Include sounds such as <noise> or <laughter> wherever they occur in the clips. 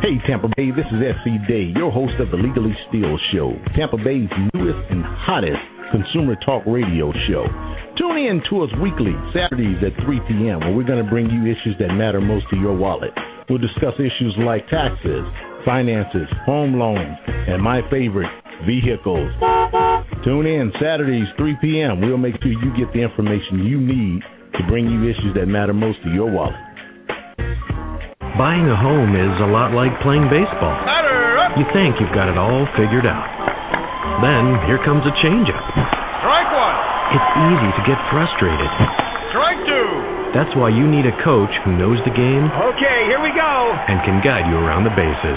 Hey, Tampa Bay, this is SC Day, your host of the Legally Steal Show, Tampa Bay's newest and hottest consumer talk radio show. Tune in to us weekly, Saturdays at 3 p.m., where we're going to bring you issues that matter most to your wallet. We'll discuss issues like taxes, finances, home loans, and my favorite, vehicles. Tune in Saturdays, 3 p.m. We'll make sure you get the information you need to bring you issues that matter most to your wallet. Buying a home is a lot like playing baseball. You think you've got it all figured out. Then here comes a changeup. Strike one. It's easy to get frustrated. Strike two. That's why you need a coach who knows the game Okay, here we go. and can guide you around the bases.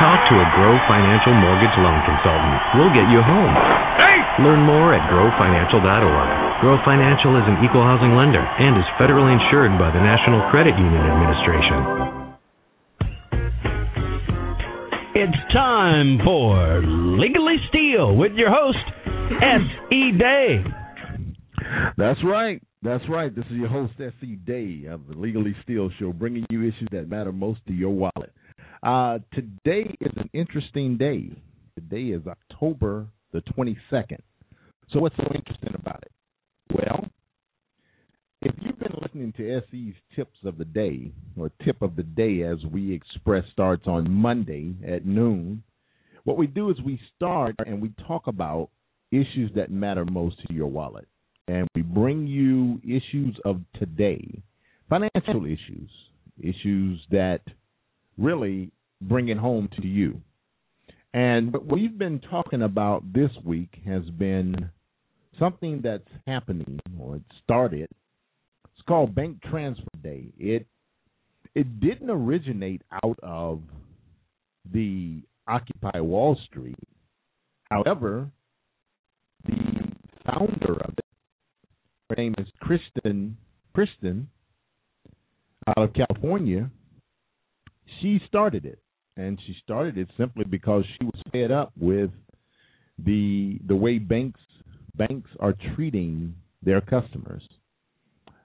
Talk to a Grow Financial Mortgage Loan Consultant. We'll get you home. Hey! Learn more at growfinancial.org. Grow Financial is an equal housing lender and is federally insured by the National Credit Union Administration. It's time for Legally Steal with your host, S.E. Day. That's right. That's right. This is your host, S.C. Day of the Legally Steal Show, bringing you issues that matter most to your wallet. Uh, today is an interesting day. Today is October the 22nd. So, what's so interesting about it? Well, if you've been listening to SE's tips of the day, or tip of the day as we express starts on Monday at noon, what we do is we start and we talk about issues that matter most to your wallet. And we bring you issues of today, financial issues, issues that really bring it home to you. And what we've been talking about this week has been something that's happening, or it started. It's called Bank Transfer Day. It it didn't originate out of the Occupy Wall Street. However, the founder of it, her name is Kristen Christian out of California. She started it, and she started it simply because she was fed up with the the way banks banks are treating their customers.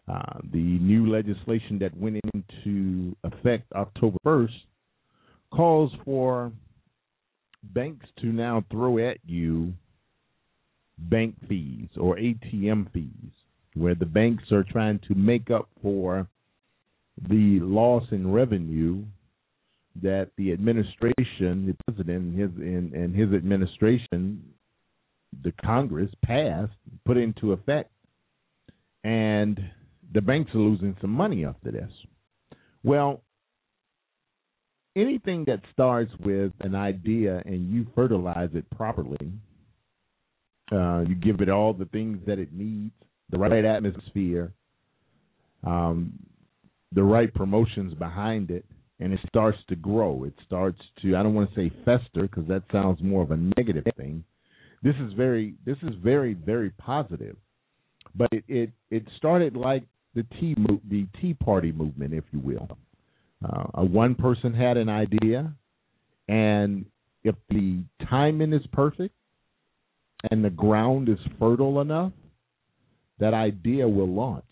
Uh, the new legislation that went into effect October 1st calls for banks to now throw at you bank fees or ATM fees, where the banks are trying to make up for the loss in revenue that the administration, the president and his and, and his administration, the Congress passed, put into effect, and the banks are losing some money after this. Well, anything that starts with an idea and you fertilize it properly, uh, you give it all the things that it needs, the right atmosphere, um, the right promotions behind it, and it starts to grow. It starts to I don't want to say fester because that sounds more of a negative thing. This is very this is very very positive, but it it, it started like the tea mo- the Tea Party movement, if you will. Uh, one person had an idea, and if the timing is perfect and the ground is fertile enough, that idea will launch.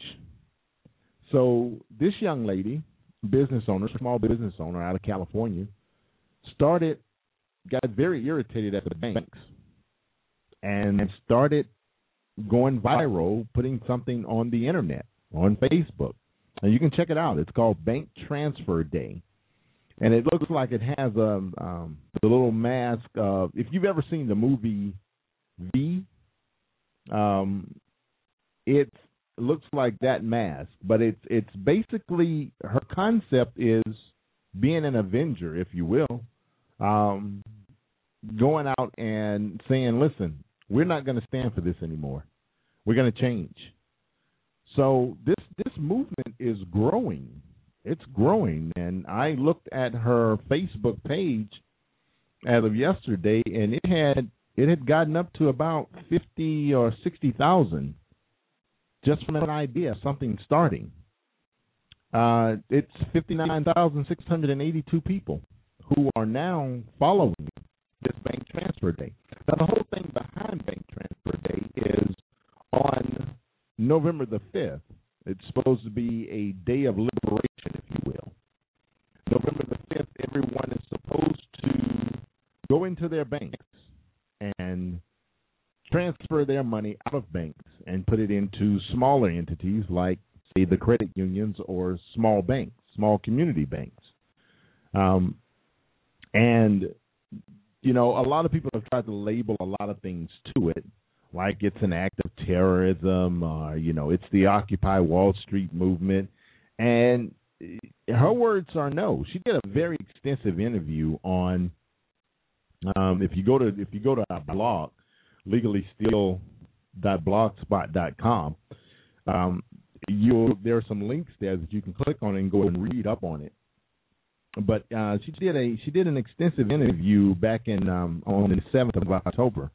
So this young lady, business owner, small business owner out of California, started, got very irritated at the banks, and started going viral, putting something on the internet, on Facebook. And you can check it out. It's called Bank Transfer Day. And it looks like it has a um, um, the little mask of if you've ever seen the movie V, um, it looks like that mask, but it's it's basically her concept is being an Avenger, if you will, um, going out and saying, "Listen, we're not going to stand for this anymore. We're going to change." So this this movement is growing it's growing. And I looked at her Facebook page as of yesterday, and it had it had gotten up to about fifty or sixty thousand just from an idea, something starting. Uh, it's fifty nine thousand six hundred and eighty two people who are now following this bank transfer day. Now the whole thing behind bank transfer day is on November the fifth. It's supposed to be a day of liberation, if you will. November the fifth, everyone is supposed to go into their banks and transfer their money out of banks and put it into smaller entities like, say, the credit unions or small banks, small community banks. Um, and, you know, a lot of people have tried to label a lot of things to it, like it's an act of terrorism, or, you know, it's the Occupy Wall Street movement. And her words are no. She did a very extensive interview on um, if you go to if you go to our blog, legallysteal.blogspot.com, um, you there are some links there that you can click on and go and read up on it. But uh, she did a she did an extensive interview back in um, on the seventh of October,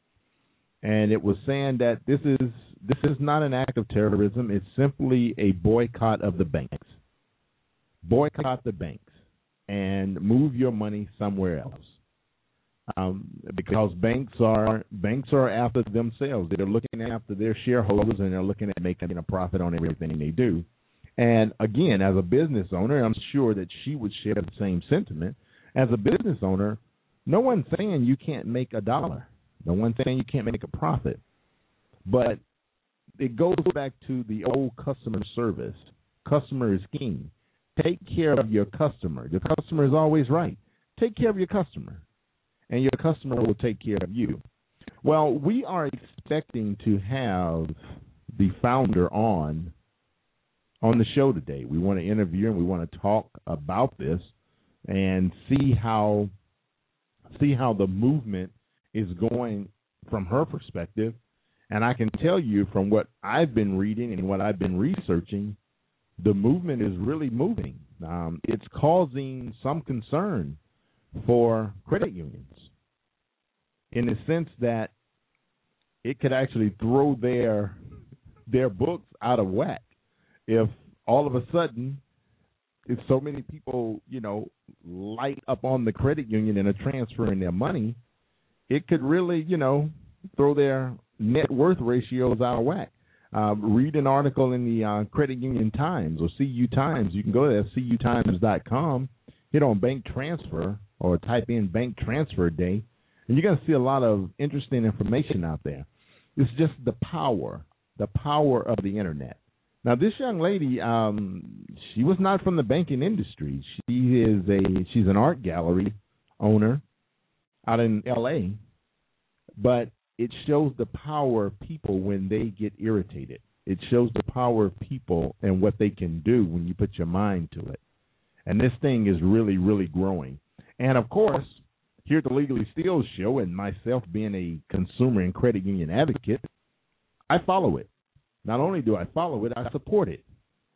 and it was saying that this is this is not an act of terrorism. It's simply a boycott of the banks. Boycott the banks and move your money somewhere else um, because banks are banks are after themselves. They're looking after their shareholders and they're looking at making a profit on everything they do. And again, as a business owner, I'm sure that she would share the same sentiment. As a business owner, no one's saying you can't make a dollar. No one's saying you can't make a profit. But it goes back to the old customer service. Customer is king. Take care of your customer. The customer is always right. Take care of your customer and your customer will take care of you. Well, we are expecting to have the founder on on the show today. We want to interview and we want to talk about this and see how see how the movement is going from her perspective. And I can tell you from what I've been reading and what I've been researching, the movement is really moving. Um, it's causing some concern for credit unions in the sense that it could actually throw their their books out of whack if all of a sudden if so many people you know light up on the credit union and are transferring their money it could really you know throw their net worth ratios out of whack um, read an article in the uh, credit union times or cu times you can go there cutimes.com hit on bank transfer or type in bank transfer day and you're going to see a lot of interesting information out there. It's just the power, the power of the internet. Now, this young lady, um, she was not from the banking industry. She is a she's an art gallery owner out in L.A. But it shows the power of people when they get irritated. It shows the power of people and what they can do when you put your mind to it. And this thing is really, really growing. And of course, here at the Legally Steal's show, and myself being a consumer and credit union advocate, I follow it. Not only do I follow it, I support it.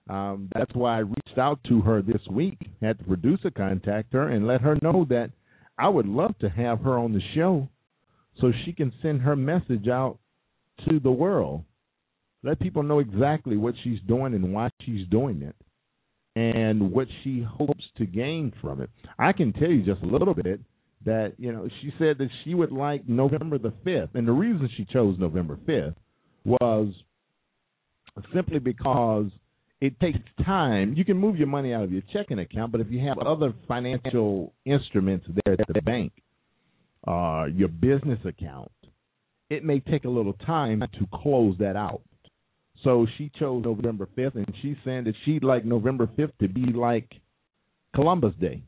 Um, that's why I reached out to her this week, had the producer contact her and let her know that I would love to have her on the show so she can send her message out to the world. Let people know exactly what she's doing and why she's doing it and what she hopes to gain from it. I can tell you just a little bit that you know she said that she would like November the fifth, and the reason she chose November fifth was simply because it takes time. You can move your money out of your checking account, but if you have other financial instruments there at the bank, uh, your business account, it may take a little time to close that out. So she chose November 5th, and she's saying that she'd like November 5th to be like Columbus Day,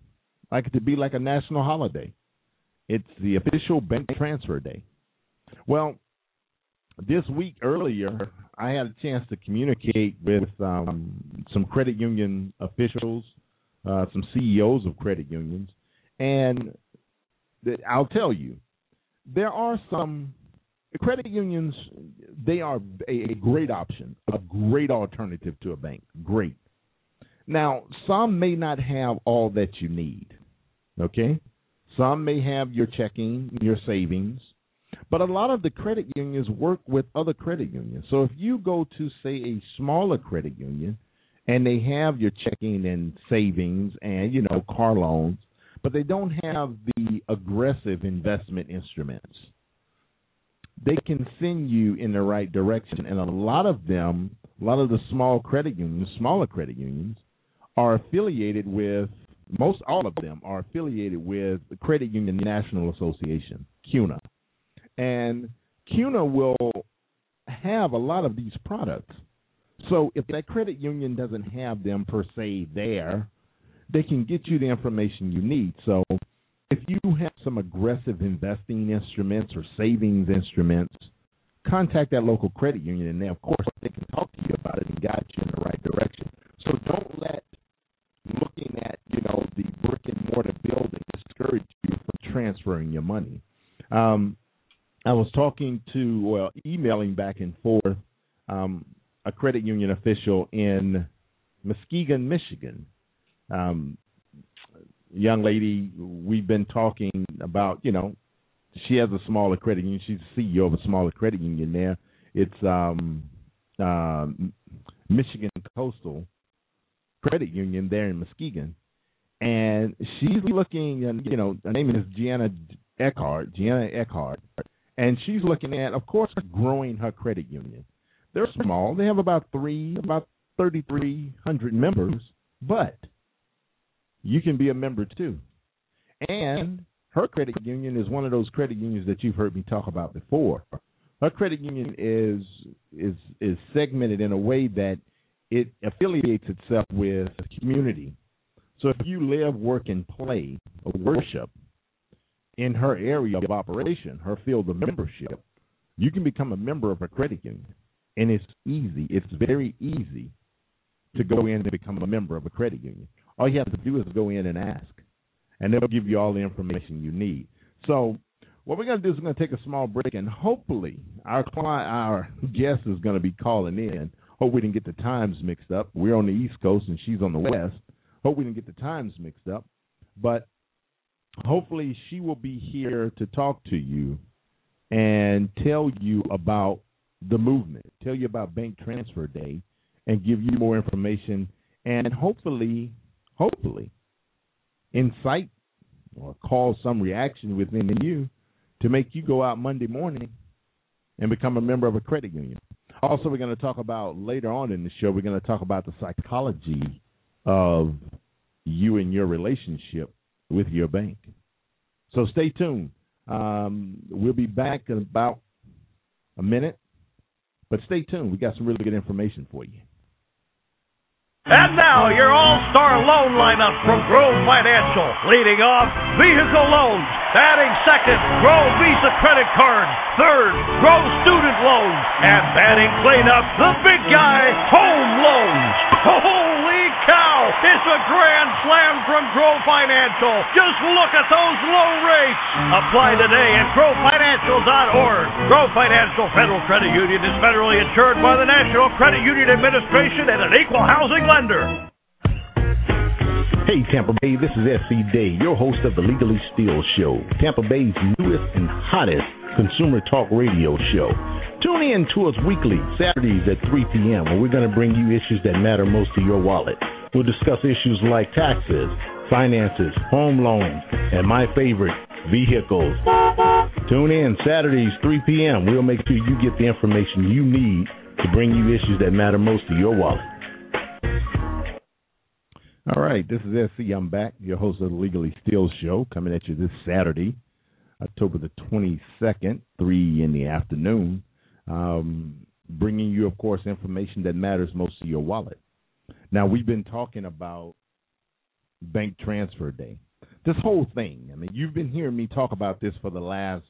like it to be like a national holiday. It's the official bank transfer day. Well, this week earlier, I had a chance to communicate with um, some credit union officials, uh, some CEOs of credit unions, and I'll tell you, there are some credit unions. They are a, a great option, a great alternative to a bank. Great. Now, some may not have all that you need. Okay? Some may have your checking, your savings, but a lot of the credit unions work with other credit unions. So if you go to, say, a smaller credit union and they have your checking and savings and, you know, car loans, but they don't have the aggressive investment instruments, they can send you in the right direction. And a lot of them, a lot of the small credit unions, smaller credit unions, are affiliated with most all of them are affiliated with the Credit Union National Association, CUNA. And CUNA will have a lot of these products. So if that credit union doesn't have them per se there, they can get you the information you need. So if you have some aggressive investing instruments or savings instruments, contact that local credit union and they of course they can talk to you about it and guide you in the right direction. So don't let looking at, you know, the brick and mortar building discourage you from transferring your money. Um, I was talking to, well, emailing back and forth um, a credit union official in Muskegon, Michigan. Um, young lady, we've been talking about, you know, she has a smaller credit union. She's the CEO of a smaller credit union there. It's um, uh, Michigan Coastal Credit Union there in Muskegon, and she's looking, and you know, her name is Gianna Eckhart, Gianna Eckhart, and she's looking at, of course, growing her credit union. They're small; they have about three, about thirty-three hundred members, but you can be a member too. And her credit union is one of those credit unions that you've heard me talk about before. Her credit union is is is segmented in a way that it affiliates itself with a community. So if you live, work, and play or worship in her area of operation, her field of membership, you can become a member of a credit union. And it's easy. It's very easy to go in and become a member of a credit union. All you have to do is go in and ask, and they'll give you all the information you need. So, what we're going to do is we're going to take a small break, and hopefully, our client, our guest is going to be calling in Hope we didn't get the times mixed up. We're on the East Coast and she's on the West. Hope we didn't get the times mixed up. But hopefully she will be here to talk to you and tell you about the movement, tell you about Bank Transfer Day, and give you more information and hopefully, hopefully, incite or cause some reaction within you to make you go out Monday morning and become a member of a credit union. Also, we're going to talk about later on in the show, we're going to talk about the psychology of you and your relationship with your bank. So stay tuned. Um, we'll be back in about a minute, but stay tuned. We got some really good information for you. And now, your all-star loan lineup from Grow Financial. Leading off, vehicle loans. Batting second, Grow Visa credit card. Third, Grow student loans. And batting cleanup, the big guy, home loans. Cow! It's a grand slam from Grow Financial. Just look at those low rates. Apply today at growfinancial.org. Grow Financial Federal Credit Union is federally insured by the National Credit Union Administration and an equal housing lender. Hey, Tampa Bay, this is SC Day, your host of the Legally Steal Show, Tampa Bay's newest and hottest consumer talk radio show. Tune in to us weekly, Saturdays at 3 p.m., where we're going to bring you issues that matter most to your wallet. We'll discuss issues like taxes, finances, home loans, and my favorite, vehicles. Tune in Saturdays, 3 p.m. We'll make sure you get the information you need to bring you issues that matter most to your wallet. All right, this is SC. I'm back, your host of the Legally Steal Show, coming at you this Saturday, October the 22nd, 3 in the afternoon, um, bringing you, of course, information that matters most to your wallet. Now, we've been talking about Bank Transfer Day. This whole thing, I mean, you've been hearing me talk about this for the last,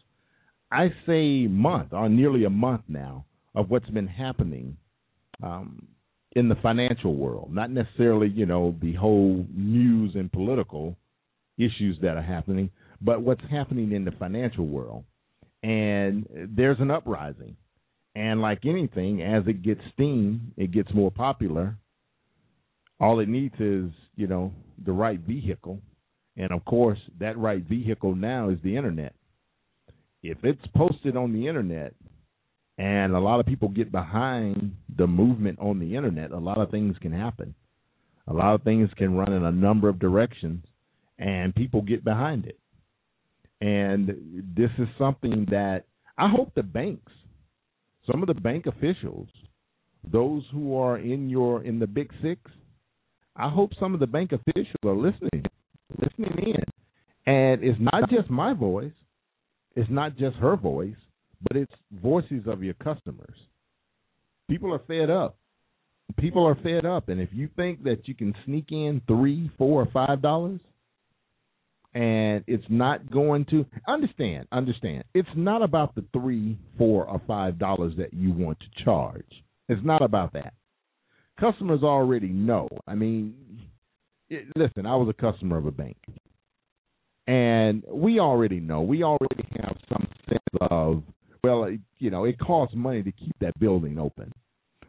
I say, month or nearly a month now of what's been happening um, in the financial world, not necessarily, you know, the whole news and political issues that are happening, but what's happening in the financial world. And there's an uprising. And like anything, as it gets steam, it gets more popular. All it needs is, you know, the right vehicle. And of course, that right vehicle now is the internet. If it's posted on the internet and a lot of people get behind the movement on the internet, a lot of things can happen. A lot of things can run in a number of directions and people get behind it. And this is something that I hope the banks, some of the bank officials, those who are in your in the big six, I hope some of the bank officials are listening, listening in. And it's not just my voice, it's not just her voice, but it's voices of your customers. People are fed up. People are fed up, and if you think that you can sneak in three, four, or five dollars, and it's not going to understand, understand, it's not about the three, four, or five dollars that you want to charge. It's not about that. Customers already know. I mean, it, listen, I was a customer of a bank, and we already know. We already have some sense of well, you know, it costs money to keep that building open.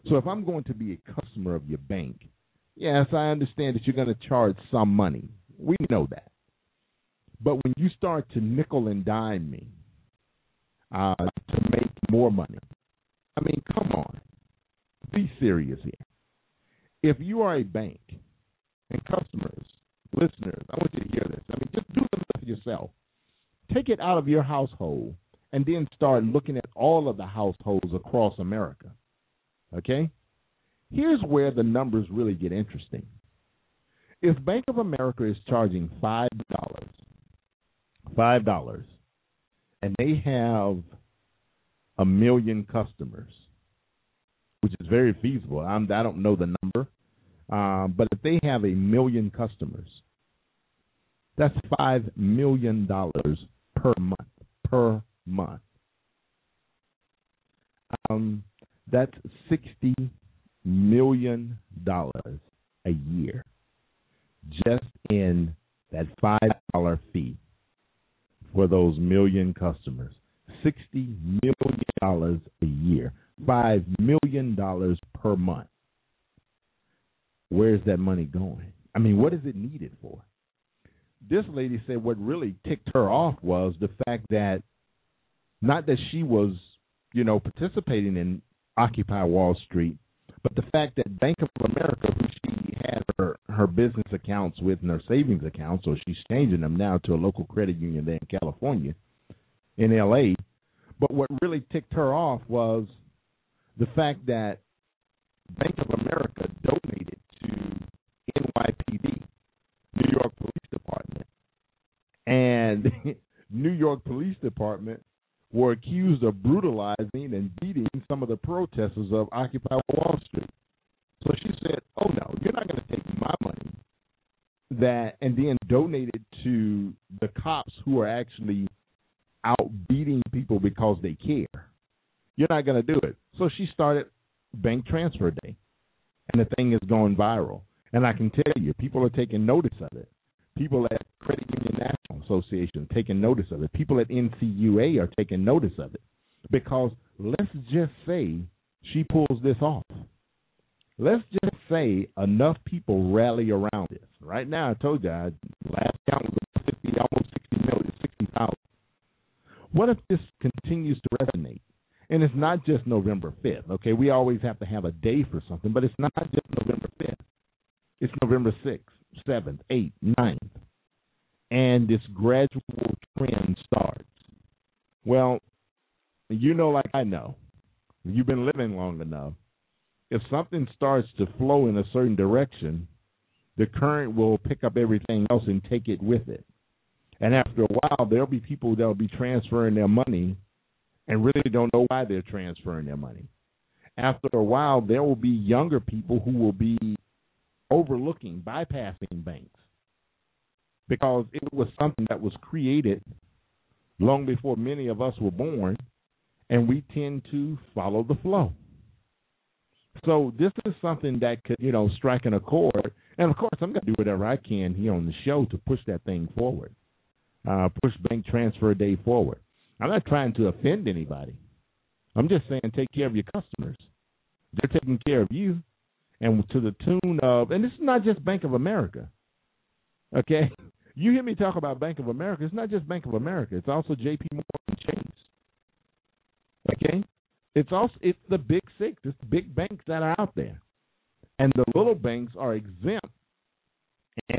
So if I'm going to be a customer of your bank, yes, I understand that you're going to charge some money. We know that. But when you start to nickel and dime me uh, to make more money, I mean, come on, be serious here. If you are a bank and customers, listeners, I want you to hear this. I mean, just do this yourself. Take it out of your household and then start looking at all of the households across America. Okay? Here's where the numbers really get interesting. If Bank of America is charging $5, $5, and they have a million customers, which is very feasible. I'm, I do not know the number, uh, but if they have a million customers, that's $5 million per month, per month. Um, that's sixty million dollars a year just in that five dollar fee for those million customers. Sixty million dollars a year, five million dollars per month. Where's that money going? I mean, what is it needed for? This lady said what really ticked her off was the fact that not that she was, you know, participating in Occupy Wall Street, but the fact that Bank of America, who she had her, her business accounts with and her savings accounts, so she's changing them now to a local credit union there in California, in LA. But what really ticked her off was the fact that Bank of America donated to NYPD, New York Police Department, and <laughs> New York Police Department were accused of brutalizing and beating some of the protesters of Occupy Wall Street. So she said, "Oh no, you're not going to take my money that and then donate it to the cops who are actually out beating people because they care. You're not going to do it." So she started Bank Transfer Day, and the thing is going viral. And I can tell you, people are taking notice of it. People at Credit Union National Association are taking notice of it. People at NCUA are taking notice of it. Because let's just say she pulls this off. Let's just say enough people rally around this. Right now, I told you, I, last count was 50, almost 60 million, 60,000. What if this continues to resonate? And it's not just November 5th, okay? We always have to have a day for something, but it's not just November 5th. It's November 6th, 7th, 8th, 9th. And this gradual trend starts. Well, you know, like I know, you've been living long enough. If something starts to flow in a certain direction, the current will pick up everything else and take it with it. And after a while, there'll be people that'll be transferring their money and really don't know why they're transferring their money. After a while, there will be younger people who will be overlooking, bypassing banks because it was something that was created long before many of us were born, and we tend to follow the flow. So this is something that could, you know, strike an accord. And of course, I'm going to do whatever I can here on the show to push that thing forward, uh, push bank transfer day forward. I'm not trying to offend anybody. I'm just saying take care of your customers. They're taking care of you, and to the tune of, and this is not just Bank of America. Okay, <laughs> you hear me talk about Bank of America. It's not just Bank of America. It's also J.P. Morgan Chase. Okay, it's also it's the big six. It's the big banks that are out there, and the little banks are exempt.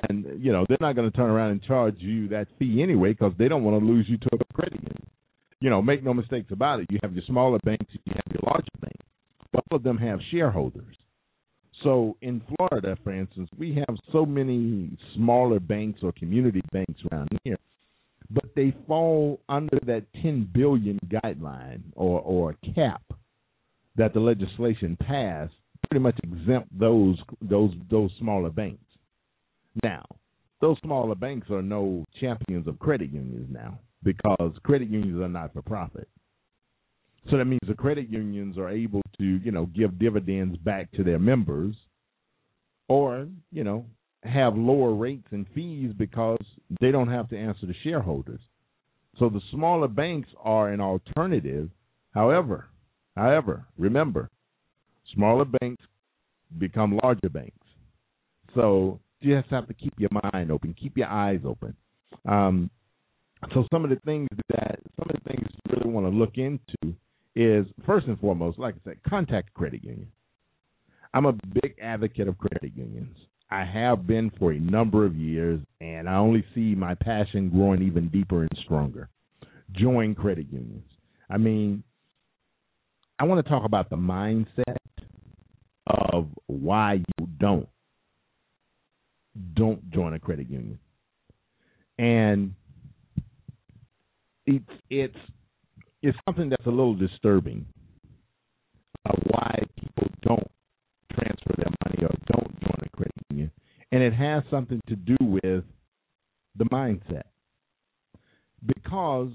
And you know they're not going to turn around and charge you that fee anyway because they don't want to lose you to a credit union. You know, make no mistakes about it. You have your smaller banks, you have your larger banks. All of them have shareholders. So in Florida, for instance, we have so many smaller banks or community banks around here, but they fall under that 10 billion guideline or or cap that the legislation passed. Pretty much exempt those those those smaller banks. Now, those smaller banks are no champions of credit unions now because credit unions are not for profit. So that means the credit unions are able to, you know, give dividends back to their members or, you know, have lower rates and fees because they don't have to answer to shareholders. So the smaller banks are an alternative. However, however, remember, smaller banks become larger banks. So you just have to keep your mind open, keep your eyes open. Um, so some of the things that some of the things you really want to look into is first and foremost, like I said, contact credit union. I'm a big advocate of credit unions. I have been for a number of years, and I only see my passion growing even deeper and stronger. Join credit unions. I mean, I want to talk about the mindset of why you don't don't join a credit union. And it's it's it's something that's a little disturbing. Uh, why people don't transfer their money or don't join a credit union, and it has something to do with the mindset because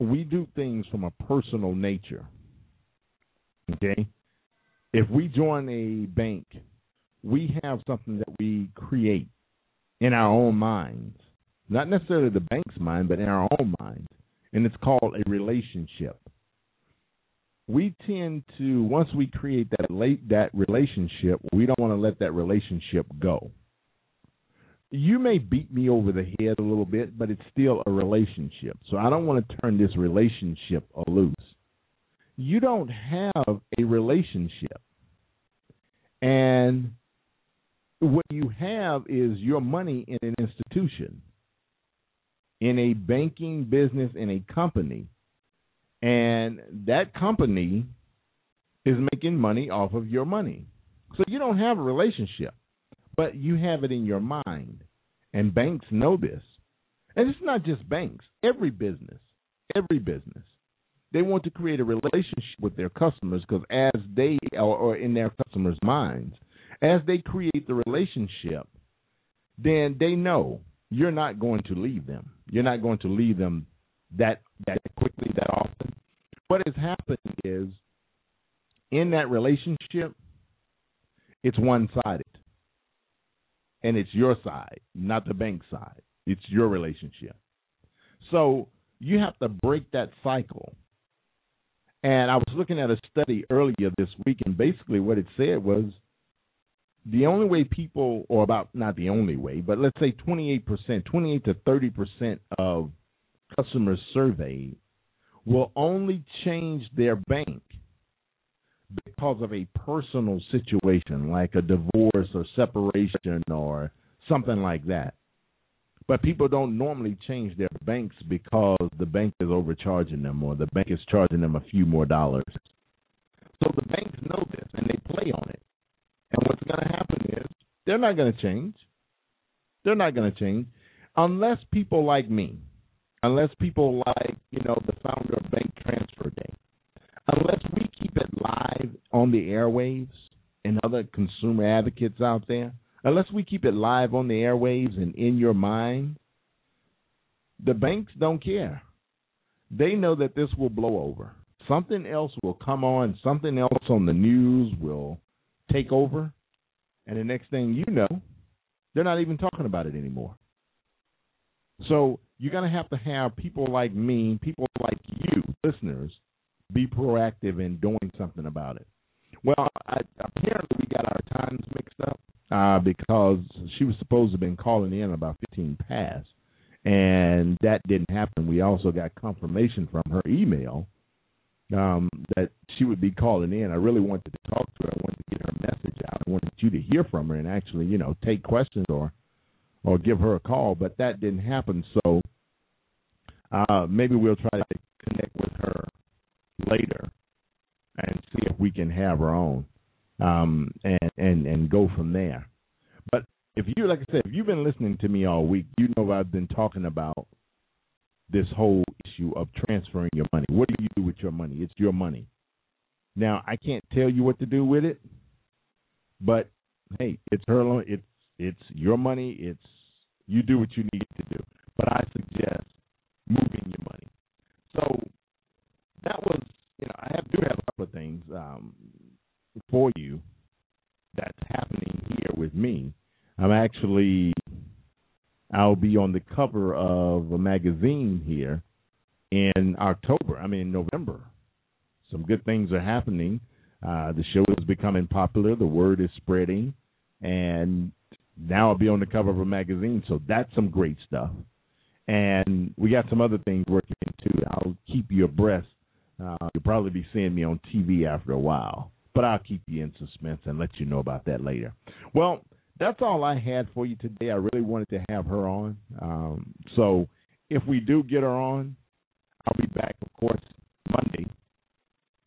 we do things from a personal nature. Okay, if we join a bank, we have something that we create in our own minds, not necessarily the bank's mind, but in our own mind. and it's called a relationship. We tend to once we create that late that relationship, we don't want to let that relationship go. You may beat me over the head a little bit, but it's still a relationship. So I don't want to turn this relationship loose. You don't have a relationship. And what you have is your money in an institution in a banking business in a company, and that company is making money off of your money. So you don't have a relationship, but you have it in your mind. And banks know this. And it's not just banks, every business, every business. They want to create a relationship with their customers because as they, or in their customers' minds, as they create the relationship, then they know you're not going to leave them. You're not going to leave them that that quickly, that often. What has happened is in that relationship, it's one sided. And it's your side, not the bank side. It's your relationship. So you have to break that cycle. And I was looking at a study earlier this week, and basically what it said was the only way people, or about not the only way, but let's say 28%, 28 to 30% of customers surveyed will only change their bank because of a personal situation like a divorce or separation or something like that. But people don't normally change their banks because the bank is overcharging them or the bank is charging them a few more dollars. So the banks know this and they play on it. And what's going to happen is they're not going to change. They're not going to change unless people like me, unless people like, you know, the founder of Bank Transfer Day, unless we keep it live on the airwaves and other consumer advocates out there, unless we keep it live on the airwaves and in your mind, the banks don't care. They know that this will blow over. Something else will come on, something else on the news will take over, and the next thing you know, they're not even talking about it anymore. So you're going to have to have people like me, people like you, listeners, be proactive in doing something about it. Well, I, apparently we got our times mixed up uh, because she was supposed to have been calling in about 15 past, and that didn't happen. We also got confirmation from her email um, that she would be calling in. I really wanted to talk to her. I wanted to get her message out. I wanted you to hear from her and actually, you know, take questions or or give her a call, but that didn't happen. So uh, maybe we'll try to connect with her later and see if we can have her on um, and and and go from there. But if you, like I said, if you've been listening to me all week, you know I've been talking about this whole issue of transferring your money. What do you do with your money? It's your money. Now I can't tell you what to do with it, but hey, it's her. It's it's your money. It's you do what you need to do. But I suggest moving your money. So that was, you know, I have do have a couple of things um, for you that's happening here with me. I'm actually, I'll be on the cover of a magazine here in October. I mean, November. Some good things are happening. Uh, the show is becoming popular. The word is spreading, and now I'll be on the cover of a magazine. So that's some great stuff. And we got some other things working too. I'll keep you abreast. Uh, you'll probably be seeing me on TV after a while, but I'll keep you in suspense and let you know about that later. Well, that's all I had for you today. I really wanted to have her on. Um, so if we do get her on, I'll be back, of course, Monday.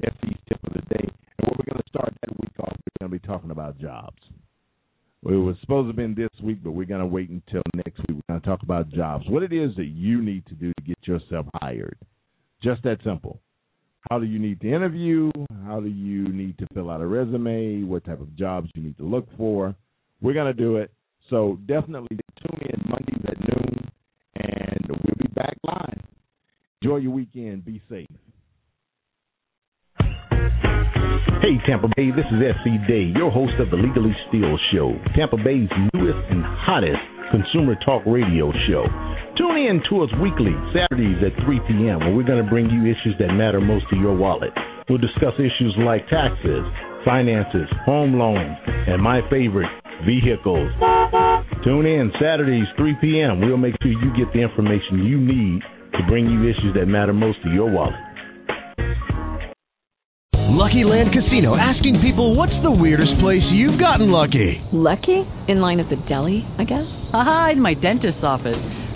SE's tip of the day. And what we're going to start that week off, we're going to be talking about jobs. Well, it was supposed to have been this week, but we're going to wait until next week. We're going to talk about jobs. What it is that you need to do to get yourself hired. Just that simple. How do you need to interview? How do you need to fill out a resume? What type of jobs you need to look for? We're going to do it. So definitely tune in Mondays at noon, and we'll be back live. Enjoy your weekend. Be safe. Hey, Tampa Bay, this is SC Day, your host of the Legally Steal Show, Tampa Bay's newest and hottest consumer talk radio show. Tune in to us weekly, Saturdays at 3 p.m., where we're going to bring you issues that matter most to your wallet. We'll discuss issues like taxes, finances, home loans, and my favorite, vehicles. Tune in Saturdays, 3 p.m. We'll make sure you get the information you need to bring you issues that matter most to your wallet. Lucky Land Casino asking people what's the weirdest place you've gotten lucky? Lucky? In line at the deli, I guess? Aha, in my dentist's office.